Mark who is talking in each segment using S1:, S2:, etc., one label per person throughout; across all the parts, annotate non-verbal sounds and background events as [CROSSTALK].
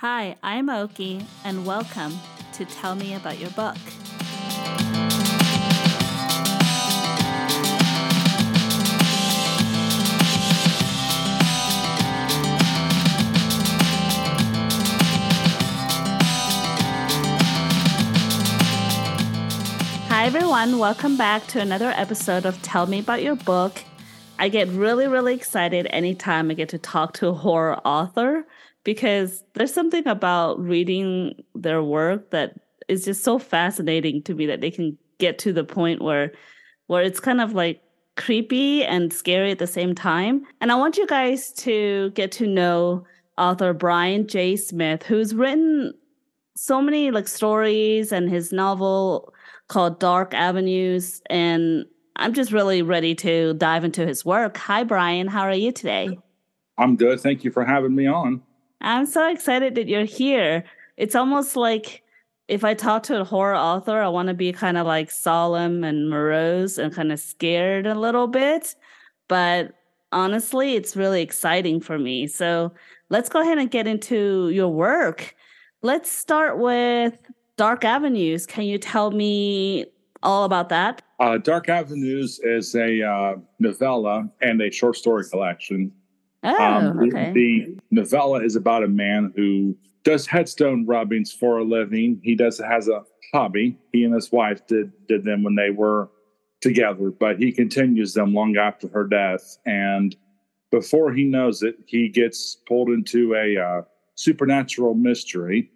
S1: Hi, I'm Oki, and welcome to Tell Me About Your Book. Hi, everyone. Welcome back to another episode of Tell Me About Your Book. I get really, really excited anytime I get to talk to a horror author because there's something about reading their work that is just so fascinating to me that they can get to the point where where it's kind of like creepy and scary at the same time. And I want you guys to get to know author Brian J. Smith, who's written so many like stories and his novel called Dark Avenues. And I'm just really ready to dive into his work. Hi, Brian. How are you today?
S2: I'm good. Thank you for having me on.
S1: I'm so excited that you're here. It's almost like if I talk to a horror author, I want to be kind of like solemn and morose and kind of scared a little bit. But honestly, it's really exciting for me. So let's go ahead and get into your work. Let's start with Dark Avenues. Can you tell me all about that?
S2: Uh, Dark Avenues is a uh, novella and a short story collection.
S1: Oh,
S2: Um, the-
S1: okay.
S2: The novella is about a man who does headstone rubbings for a living. He does has a hobby. He and his wife did did them when they were together, but he continues them long after her death. And before he knows it, he gets pulled into a uh, supernatural mystery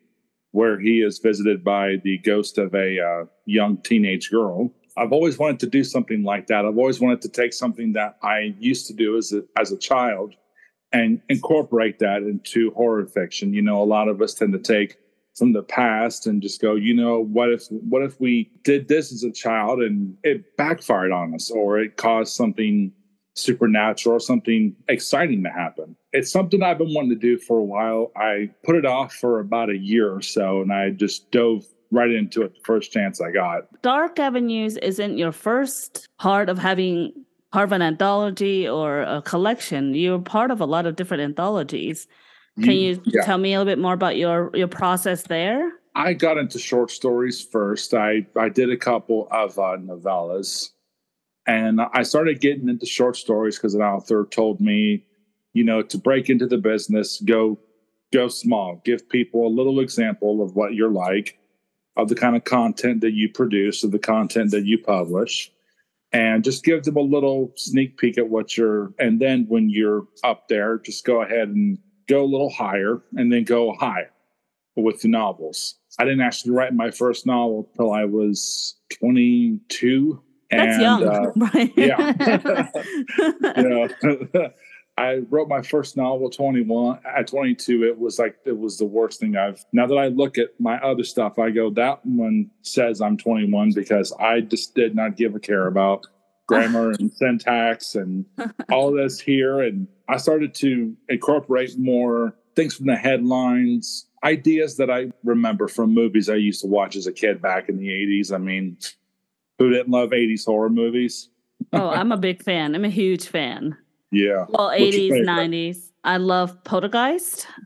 S2: where he is visited by the ghost of a uh, young teenage girl. I've always wanted to do something like that. I've always wanted to take something that I used to do as a, as a child and incorporate that into horror fiction. You know, a lot of us tend to take from the past and just go, you know, what if what if we did this as a child and it backfired on us or it caused something supernatural or something exciting to happen. It's something I've been wanting to do for a while. I put it off for about a year or so and I just dove right into it the first chance I got.
S1: Dark Avenues isn't your first part of having part of an anthology or a collection. You're part of a lot of different anthologies. Can you
S2: Yeah.
S1: tell me a little bit more about your your process there?
S2: I got into short stories first. I, I did a couple of uh, novellas and I started getting into short stories because an author told me, you know, to break into the business, go go small. Give people a little example of what you're like, of the kind of content that you produce, of the content that you publish, and just give them a little sneak peek at what you're. And then when you're up there, just go ahead and go a little higher, and then go higher with the novels. I didn't actually write my first novel till I was 22.
S1: That's
S2: and,
S1: young,
S2: uh, [LAUGHS]
S1: right?
S2: yeah. [LAUGHS] you know, [LAUGHS] I wrote my first novel 21 at 22. It was like it was the worst thing I've. Now that I look at my other stuff, I go that one says I'm 21 because I just did not give a care about grammar and [LAUGHS] syntax and [LAUGHS] all this here. And I started to incorporate more things from the headlines, ideas that I remember from movies I used to watch as a kid back in the 80s. I mean, who didn't love 80s horror movies?
S1: oh, I'm a big fan. I'm a huge fan.
S2: Yeah.
S1: Well, 80s, 90s. I love Poltergeist. Oh,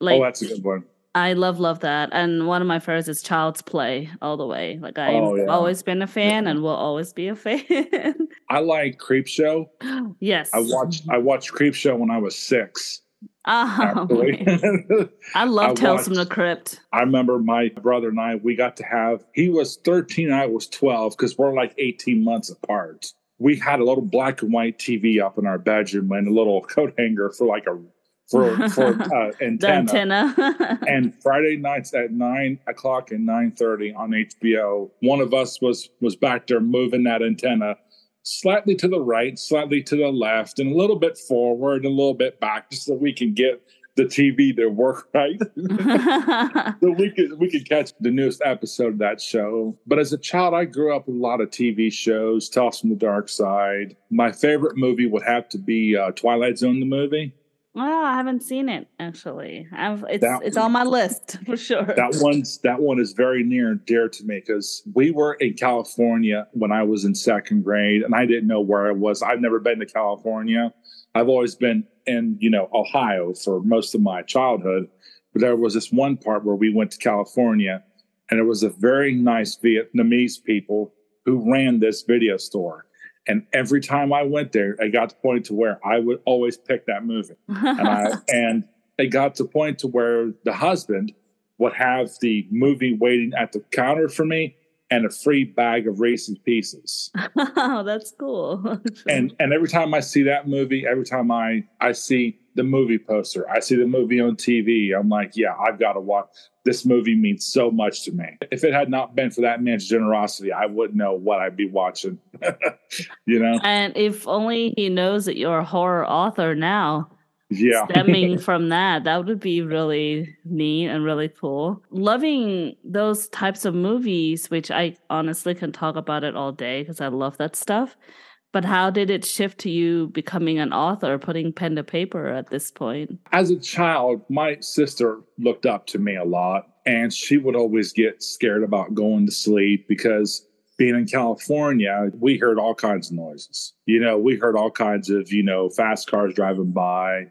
S1: like
S2: oh, that's a good one.
S1: I love love that. And one of my favorites is Child's Play all the way. Like I've
S2: Oh, yeah.
S1: always been a fan and will always be a fan. [LAUGHS]
S2: I like Creepshow.
S1: yes.
S2: I watched I watched Creepshow when I was six.
S1: Oh,
S2: Actually, [LAUGHS] [LAUGHS]
S1: I love
S2: I
S1: Tales from the Crypt.
S2: I remember my brother and I. We got to have. He was thirteen. I was twelve because we're like eighteen months apart. We had a little black and white TV up in our bedroom and a little [LAUGHS] coat hanger for like a for for [LAUGHS] uh, antenna.
S1: antenna. [LAUGHS]
S2: and Friday nights at nine o'clock and nine thirty on HBO, one of us was was back there moving that antenna slightly to the right, slightly to the left, and a little bit forward, and a little bit back, just so we can get the TV to work [LAUGHS] right. [LAUGHS] so we could we could catch the newest episode of that show. But as a child, I grew up with a lot of TV shows, Tales from the Darkside. My favorite movie would have to be uh, Twilight Zone, the movie.
S1: oh, I haven't seen it actually. I've, it's
S2: That
S1: it's on my list [LAUGHS] for sure.
S2: that one's that one is very near and dear to me because we were in California when I was in second grade, and I didn't know where I was. I've never been to California. I've always been in you know Ohio for most of my childhood, But there was this one part where we went to California and it was a very nice Vietnamese people who ran this video store. And every time I went there, I got to the point to where I would always pick that movie. and, I, [LAUGHS] and it got to the point to where the husband would have the movie waiting at the counter for me and a free bag of Reese's Pieces. [LAUGHS]
S1: Oh, that's cool. [LAUGHS]
S2: and and every time I see that movie, every time I I see the movie poster, I see the movie on TV, I'm like, yeah, I've got to watch. This movie means so much to me. If it had not been for that man's generosity, I wouldn't know what I'd be watching. [LAUGHS] you know.
S1: And if only he knows that you're a horror author now
S2: yeah.
S1: Stemming [LAUGHS] from that that would be really neat and really cool. Loving those types of movies which i honestly can talk about it all day because i love that stuff. But how did it shift to you becoming an author putting pen to paper at this point?
S2: As a child my sister looked up to me a lot and she would always get scared about going to sleep because being in California, we heard all kinds of noises. You know, we heard all kinds of, you know, fast cars driving by.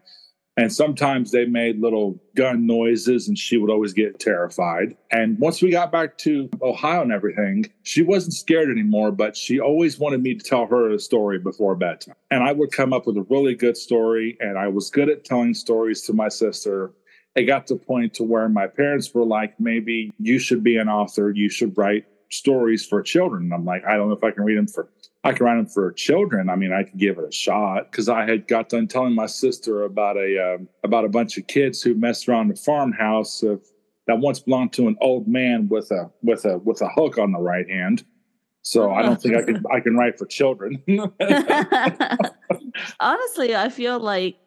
S2: And sometimes they made little gun noises, and she would always get terrified. And once we got back to Ohio and everything, she wasn't scared anymore, but she always wanted me to tell her a story before bedtime. And I would come up with a really good story, and I was good at telling stories to my sister. It got to the point to where my parents were like, maybe you should be an author, you should write stories for children. I'm like, I don't know if I can read them for, I can write them for children. I mean, I could give it a shot because I had got done telling my sister about a uh, about a bunch of kids who messed around the farmhouse of, that once belonged to an old man with a with a with a hook on the right hand. So I don't think I can I can write for children. [LAUGHS]
S1: Honestly, I feel like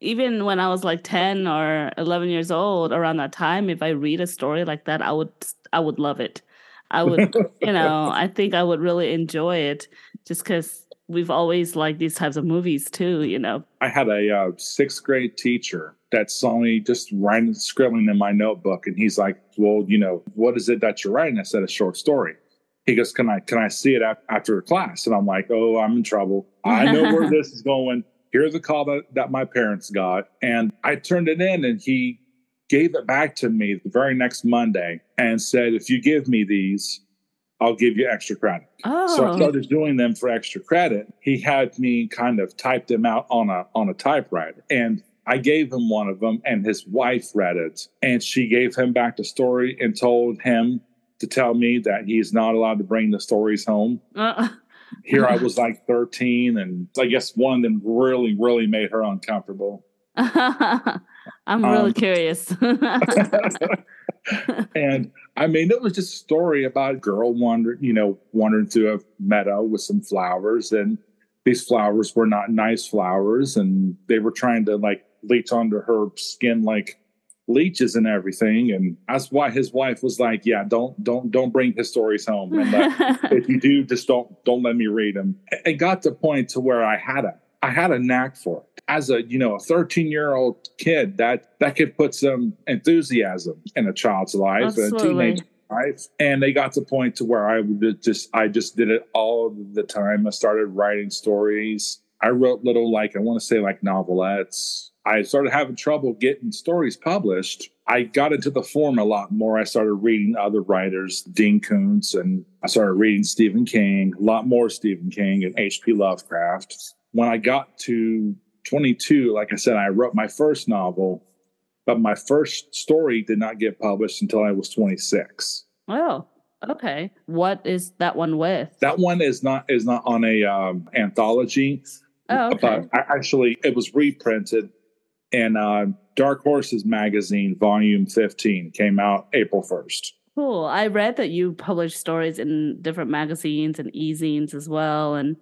S1: even when I was like 10 or 11 years old around that time if I read a story like that I would I would love it I would, you know, I think I would really enjoy it just because we've always liked these types of movies too, you know.
S2: I had a uh, sixth grade teacher that saw me just writing, scribbling in my notebook, and he's like, "Well, you know, what is it that you're writing?" I said, "A short story." He goes, "Can I can I see it after class?" And I'm like, "Oh, I'm in trouble. I know where [LAUGHS] this is going." Here's a call that, that my parents got. And I turned it in and he gave it back to me the very next Monday and said, if you give me these, I'll give you extra credit.
S1: Oh.
S2: So I started doing them for extra credit. He had me kind of type them out on a on a typewriter. And I gave him one of them and his wife read it. And she gave him back the story and told him to tell me that he's not allowed to bring the stories home. Uh. Here I [LAUGHS] was like 13, and I guess one of them really, really made her uncomfortable. [LAUGHS]
S1: I'm really um, curious. [LAUGHS] [LAUGHS]
S2: and I mean, it was just a story about a girl wandering, you know, wandering through a meadow with some flowers, and these flowers were not nice flowers, and they were trying to like leech onto her skin like leeches and everything. And that's why his wife was like, "Yeah, don't don't don't bring his stories home, and [LAUGHS] if you do, just don't don't let me read them." It got to the point to where I had a I had a knack for it. As a you know a 13 year old kid that that could put some enthusiasm in a child's life
S1: Absolutely.
S2: a teenage life. And they got to the point to where i would just i just did it all the time. I started writing stories. I wrote little like i want to say like novelettes. I started having trouble getting stories published. I got into the form a lot more. I started reading other writers dean koontz and i started reading stephen king a lot more stephen king and hp lovecraft when I got to 22, like I said, I wrote my first novel, but my first story did not get published until I was 26.
S1: Oh, okay. What is that one with?
S2: That one is not is not on a um, anthology.
S1: Oh, okay.
S2: But I, actually, it was reprinted in uh, Dark Horses magazine, volume 15, came out April 1st.
S1: Cool. I read that you published stories in different magazines and e-zines as well, and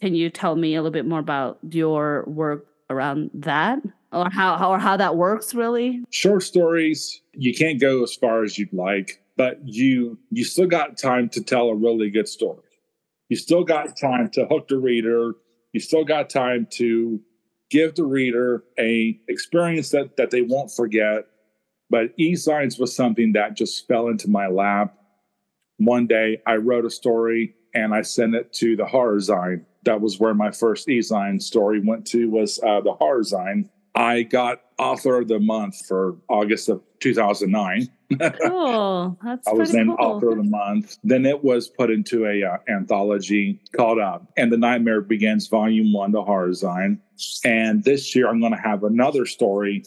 S1: can you tell me a little bit more about your work around that? Or how, how or how that works really?
S2: Short stories, you can't go as far as you'd like, but you you still got time to tell a really good story. You still got time to hook the reader. You still got time to give the reader a experience that, that they won't forget. But e-zines was something that just fell into my lap. One day I wrote a story and I sent it to the horror zine that was where my first e-zine story went to was uh, the horror zine. I got author of the month for August of 2009.
S1: cool. [LAUGHS] That's
S2: I was named
S1: cool.
S2: author of the month. Then it was put into a uh, anthology called uh, "And the Nightmare Begins" Volume One, the Horror Zine. And this year, I'm going to have another story.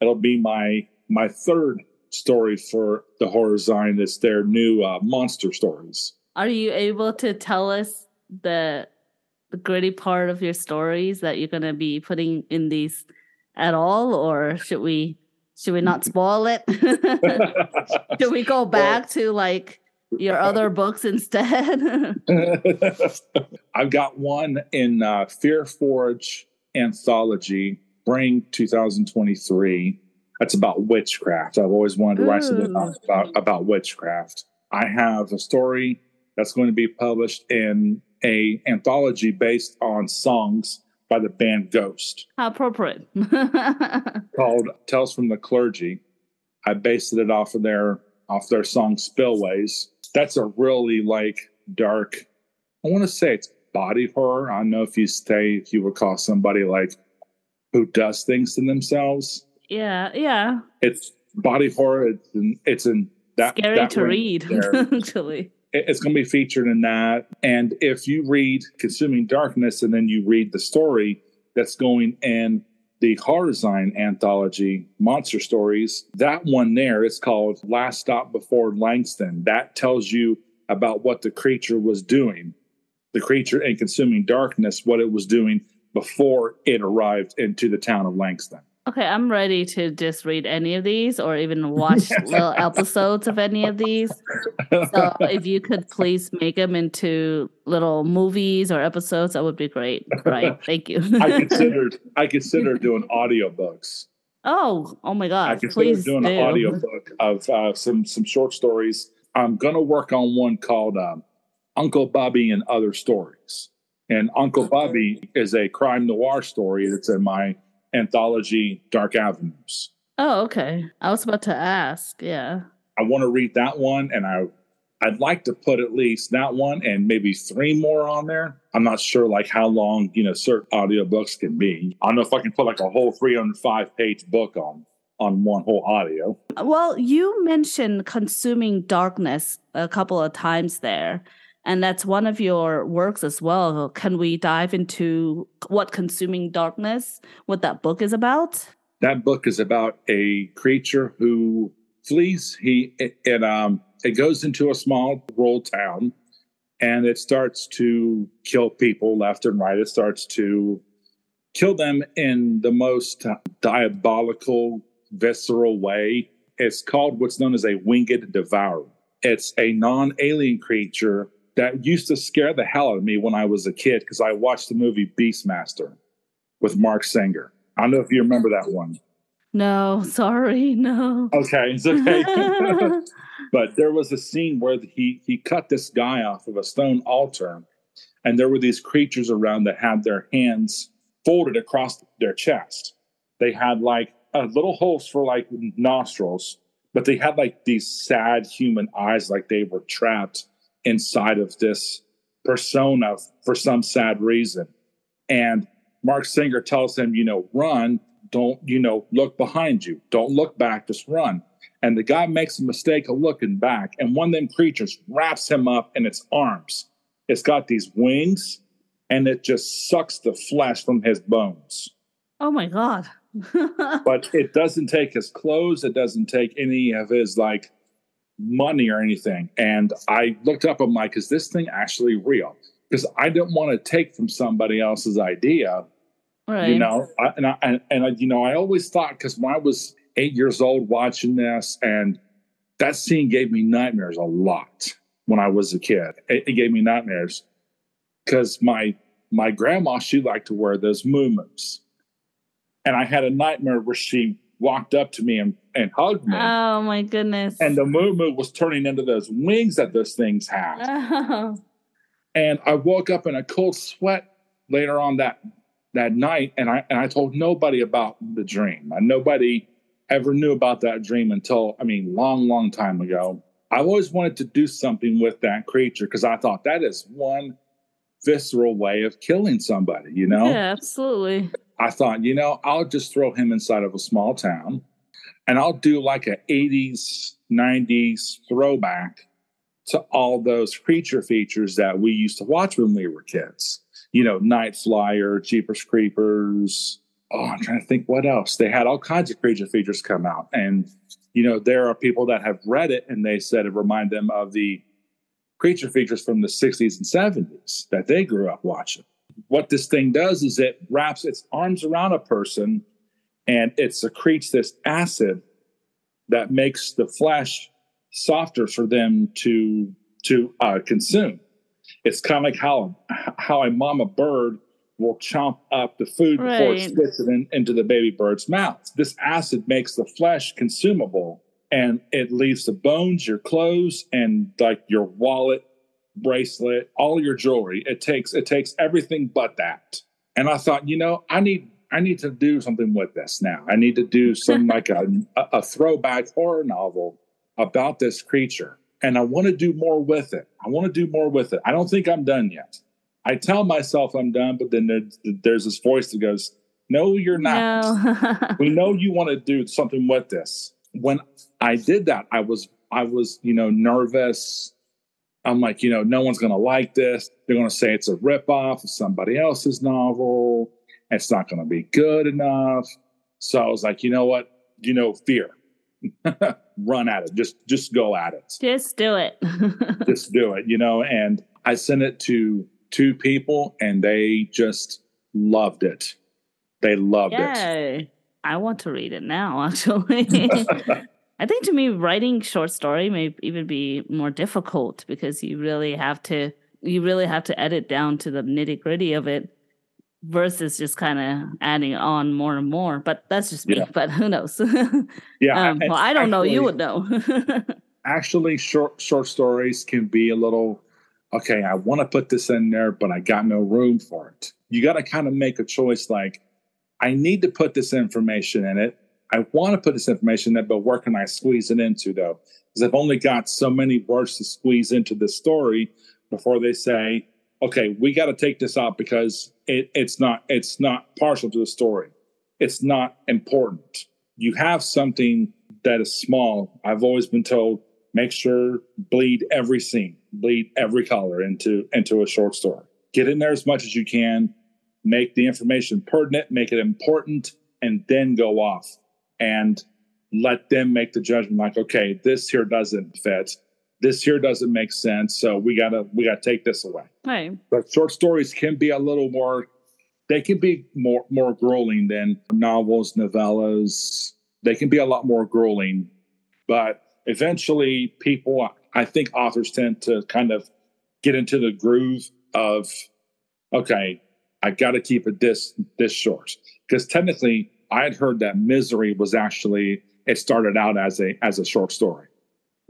S2: It'll be my my third story for the Horror Zine. It's their new uh, monster stories.
S1: Are you able to tell us the the gritty part of your stories that you're going to be putting in these at all, or should we should we not spoil it? [LAUGHS] should we go [LAUGHS] back to like your other books [LAUGHS] instead?
S2: I've got one in uh, Fear Forge anthology, Spring 2023. That's about witchcraft. I've always wanted to write something
S1: Ooh.
S2: about, about, about witchcraft. I have a story that's going to be published in a anthology based on songs by the band Ghost
S1: How appropriate. [LAUGHS]
S2: called Tales from the Clergy. I based it off of their off their song Spillways. That's a really like dark. I want to say it's body horror. I don't know if you say if you would call somebody like who does things to themselves.
S1: yeah, yeah.
S2: It's body horror. It's in, it's in that
S1: Scary
S2: that
S1: to read, [LAUGHS] actually.
S2: It- it's going to be featured in that. And if you read Consuming Darkness and then you read the story that's going in the Horror Zine anthology, Monster Stories, that one there is called Last Stop Before Langston. That tells you about what the creature was doing. The creature in Consuming Darkness, what it was doing before it arrived into the town of Langston.
S1: Okay, I'm ready to just read any of these or even watch [LAUGHS] little episodes of any of these. So if you could please make them into little movies or episodes, that would be great. Right. [LAUGHS] Thank you.
S2: I considered [LAUGHS] I considered doing audiobooks.
S1: oh, oh my god.
S2: I
S1: gosh.
S2: consider
S1: Please
S2: doing
S1: do.
S2: an audiobook of uh, some some short stories. I'm gonna work on one called um, Uncle Bobby and Other Stories. And Uncle Bobby is a crime noir story that's in my anthology Dark Avenues.
S1: Oh, okay. I was about to ask. Yeah.
S2: I want to read that one, and I I'd like to put at least that one and maybe three more on there. I'm not sure like how long you know certain audiobooks can be. I don't know if I can put like a whole 305 page book on on one whole audio.
S1: Well, you mentioned consuming darkness a couple of times there, and that's one of your works as well. Can we dive into what consuming darkness, what that book is about?
S2: that book is about a creature who flees he it, um it goes into a small rural town and it starts to kill people left and right it starts to kill them in the most diabolical visceral way it's called what's known as a winged devourer it's a non-alien creature that used to scare the hell out of me when i was a kid because i watched the movie beastmaster with Marc Singer I don't know if you remember that one.
S1: No, sorry, no.
S2: Okay, it's okay. [LAUGHS] but there was a scene where he he cut this guy off of a stone altar, and there were these creatures around that had their hands folded across their chest. They had like uh, little holes for like nostrils, but they had like these sad human eyes, like they were trapped inside of this persona for some sad reason. And Marc Singer tells him, you know, run, don't, you know, look behind you, don't look back, just run. And the guy makes a mistake of looking back, and one of them creatures wraps him up in its arms. It's got these wings, and it just sucks the flesh from his bones.
S1: oh my god. [LAUGHS]
S2: But it doesn't take his clothes, it doesn't take any of his like money or anything. And I looked up, I'm like, is this thing actually real? Because I didn't want to take from somebody else's idea
S1: right.
S2: you know I, and I and, and I, you know i always thought because when i was eight years old watching this and that scene gave me nightmares a lot when i was a kid it, it gave me nightmares because my my grandma she liked to wear those moo-moos and i had a nightmare where she walked up to me and, and hugged me
S1: Oh my goodness.
S2: and the moo-moo was turning into those wings that those things had [LAUGHS]
S1: Oh.
S2: and I woke up in a cold sweat later on that that night, and I and I told nobody about the dream. And nobody ever knew about that dream until I mean, long, long time ago. I've always wanted to do something with that creature because I thought that is one visceral way of killing somebody. You know,
S1: Yeah, absolutely.
S2: I thought, you know, I'll just throw him inside of a small town and I'll do like a 80s, 90s throwback to all those creature features that we used to watch when we were kids. You know, Night Flier, Jeepers Creepers. Oh, I'm trying to think what else. They had all kinds of creature features come out. And, you know, there are people that have read it and they said it reminded them of the creature features from the 60s and 70s that they grew up watching. What this thing does is it wraps its arms around a person and it secretes this acid that makes the flesh softer for them to to uh, consume. It's kind of like how how a mama bird will chomp up the food right. before it spits it in, into the baby bird's mouth. This acid makes the flesh consumable, and it leaves the bones, your clothes, and like your wallet, bracelet, all your jewelry. It takes it takes everything but that. And I thought, you know, I need I need to do something with this now. I need to do some [LAUGHS] like a, a throwback horror novel about this creature and I want to do more with it. I want to do more with it. I don't think I'm done yet. I tell myself I'm done, but then there's, there's this voice that goes, No, you're not. No. [LAUGHS] we know you want to do something with this. When I did that, I was, I was, you know, nervous. I'm like, you know, no one's going to like this. They're going to say it's a ripoff of somebody else's novel. It's not going to be good enough. So I was like, you know what? You know, fear. [LAUGHS] run at it. Just just go at it.
S1: Just do it. [LAUGHS]
S2: just do it, you know, and I sent it to two people and they just loved it. They loved yeah, it.
S1: I want to read it now actually. [LAUGHS] I think to me writing short story may even be more difficult because you really have to you really have to edit down to the nitty gritty of it versus just kind of adding on more and more. But that's just me. Yeah. But who knows? [LAUGHS] yeah. Um, well, I don't actually, know. You would know. [LAUGHS]
S2: actually, short short stories can be a little. Okay, I want to put this in there, but I got no room for it. You got to kind of make a choice. Like, I need to put this information in it. I want to put this information in but where can I squeeze it into though? Because I've only got so many words to squeeze into the story before they say, okay, we got to take this out because it, it's not it's not partial to the story. It's not important. You have something that is small. I've always been told make sure bleed every scene, bleed every color into into a short story. Get in there as much as you can. Make the information pertinent, make it important, and then go off and let them make the judgment. Like, okay, this here doesn't fit. This here doesn't make sense so we gotta we gotta take this away.
S1: Right.
S2: But short stories can be a little more they can be more more grueling than novels novellas. They can be a lot more grueling but eventually people i think authors tend to kind of get into the groove of okay i gotta keep it this this short. Because technically i had heard that misery was actually it started out as a as a short story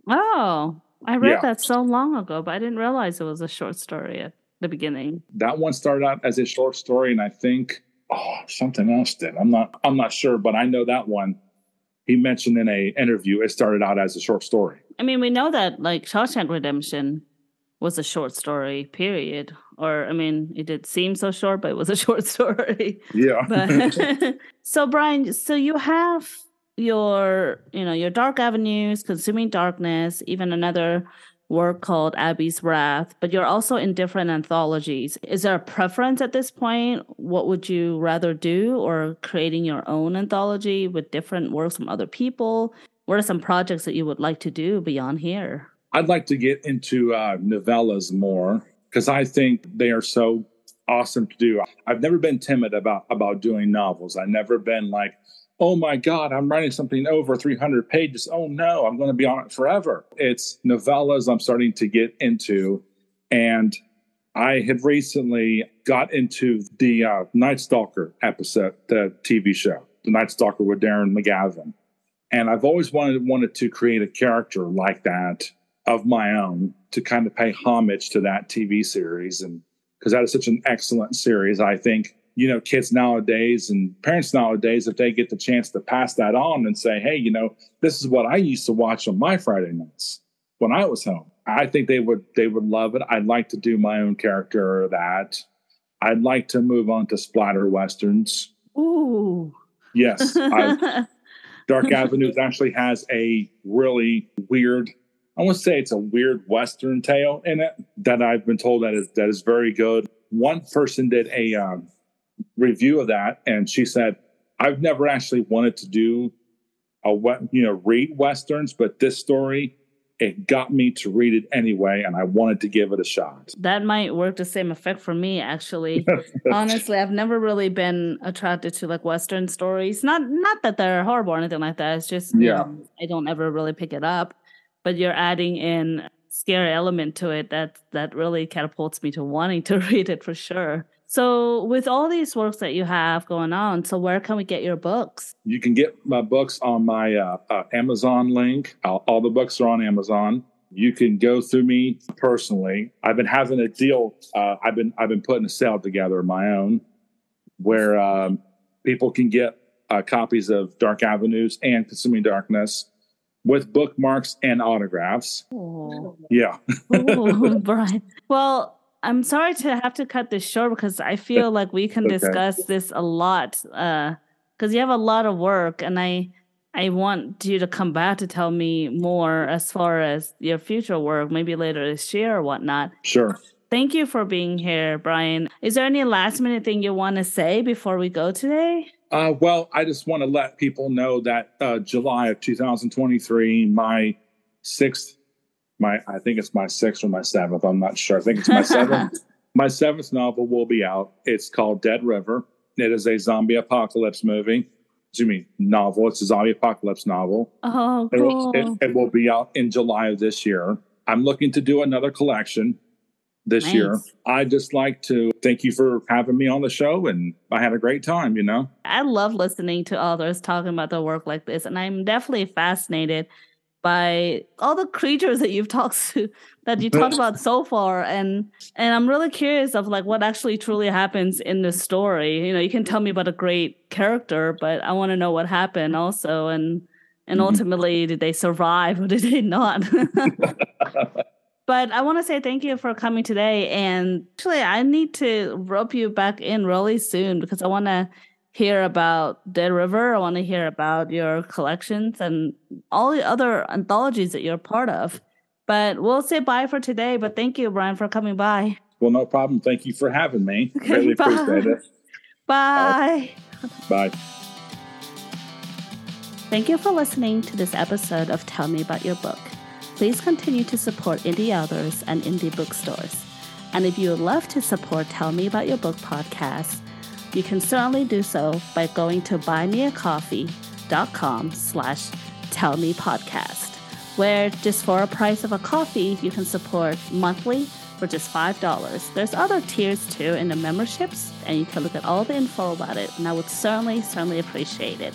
S1: oh I read yeah. that so long ago, but I didn't realize it was a short story at the beginning.
S2: That one started out as a short story, and I think oh something else did. I'm not I'm not sure, but I know that one he mentioned in a interview it started out as a short story.
S1: I mean, we know that like Shawshank Redemption was a short story, period. Or I mean, it did seem so short, but it was a [LAUGHS] short story.
S2: Yeah.
S1: But, [LAUGHS] so Brian, so you have your you know your dark avenues consuming darkness even another work called abby's wrath but you're also in different anthologies is there a preference at this point what would you rather do or creating your own anthology with different works from other people what are some projects that you would like to do beyond here
S2: i'd like to get into uh, novellas more because i think they are so awesome to do i've never been timid about about doing novels i've never been like oh my God, I'm writing something over 300 pages. Oh no, I'm going to be on it forever. It's novellas I'm starting to get into. And I had recently got into the uh, Night Stalker episode, the TV show, The Night Stalker with Darren McGavin. And I've always wanted wanted to create a character like that of my own to kind of pay homage to that TV series. And because that is such an excellent series, I think you know, kids nowadays and parents nowadays, if they get the chance to pass that on and say, hey, you know, this is what I used to watch on my Friday nights when I was home. I think they would they would love it. I'd like to do my own character or that. I'd like to move on to splatter westerns.
S1: Ooh.
S2: Yes. I, [LAUGHS] Dark Avenues actually has a really weird, I want to say it's a weird Western tale in it that I've been told that is, that is very good. One person did a um, review of that and she said, I've never actually wanted to do a, you know, read Westerns, but this story it got me to read it anyway and i wanted to give it a shot.
S1: That might work the same effect for me actually. [LAUGHS] Honestly i've never really been attracted to like western stories. Not not that they're horrible or anything like that. It's just yeah. know, i don't ever really pick it up but you're adding in scary element to it that that really catapults me to wanting to [LAUGHS] read it for sure so, with all these works that you have going on, so where can we get your books?
S2: You can get my books on my uh, uh, Amazon link. All, all, the books are on Amazon. You can go through me personally. I've been having a deal. Uh, I've been I've been putting a sale together of my own, where um, people can get uh, copies of Dark Avenues and Consuming Darkness with bookmarks and autographs.
S1: Ooh.
S2: Yeah.
S1: Ooh, [LAUGHS] Brian. Well, I'm sorry to have to cut this short because I feel like we can okay. discuss this a lot. Uh, because you have a lot of work, and I I want you to come back to tell me more as far as your future work, maybe later this year or whatnot.
S2: Sure.
S1: Thank you for being here, Brian. Is there any last minute thing you want to say before we go today?
S2: Uh, well, I just want to let people know that uh, July of 2023, my sixth my I think it's my sixth or my seventh. I'm not sure. I think it's my [LAUGHS] seventh. my seventh novel will be out. It's called Dead River. It is a zombie apocalypse movie. Excuse me, novel. It's a zombie apocalypse novel.
S1: Oh, cool.
S2: It, it, it will be out in July of this year. I'm looking to do another collection this nice. year. I just like to thank you for having me on the show and I had a great time, you know.
S1: I love listening to others talking about their work like this and I'm definitely fascinated by all the creatures that you've [LAUGHS] talked to that you talked about so far and and i'm really curious of like what actually truly happens in the story you know you can tell me about a great character but i want to know what happened also and and mm-hmm. ultimately did they survive or did they not [LAUGHS] [LAUGHS] but i want to say thank you for coming today and actually i need to rope you back in really soon because i want to hear about Dead River. I want to hear about your collections and all the other anthologies that you're part of. But we'll say bye for today. But thank you, Brian, for coming by.
S2: Well, no problem. Thank you for having me. Okay, really [LAUGHS] bye. appreciate it.
S1: Bye.
S2: Bye.
S1: Thank you for listening to this episode of Tell Me About Your Book. Please continue to support indie authors and indie bookstores. And if you would love to support Tell Me About Your Book podcast, you can certainly do so by going to buymeacoffee.com slash tellmepodcast, where just for a price of a coffee, you can support monthly for just $5. There's other tiers too in the memberships, and you can look at all the info about it, and I would certainly, certainly appreciate it.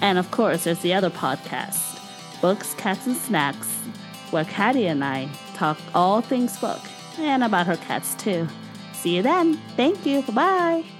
S1: And of course, there's the other podcast, Books, Cats, and Snacks, where Caddy and I talk all things book and about her cats too. See you then. Thank you. Bye bye.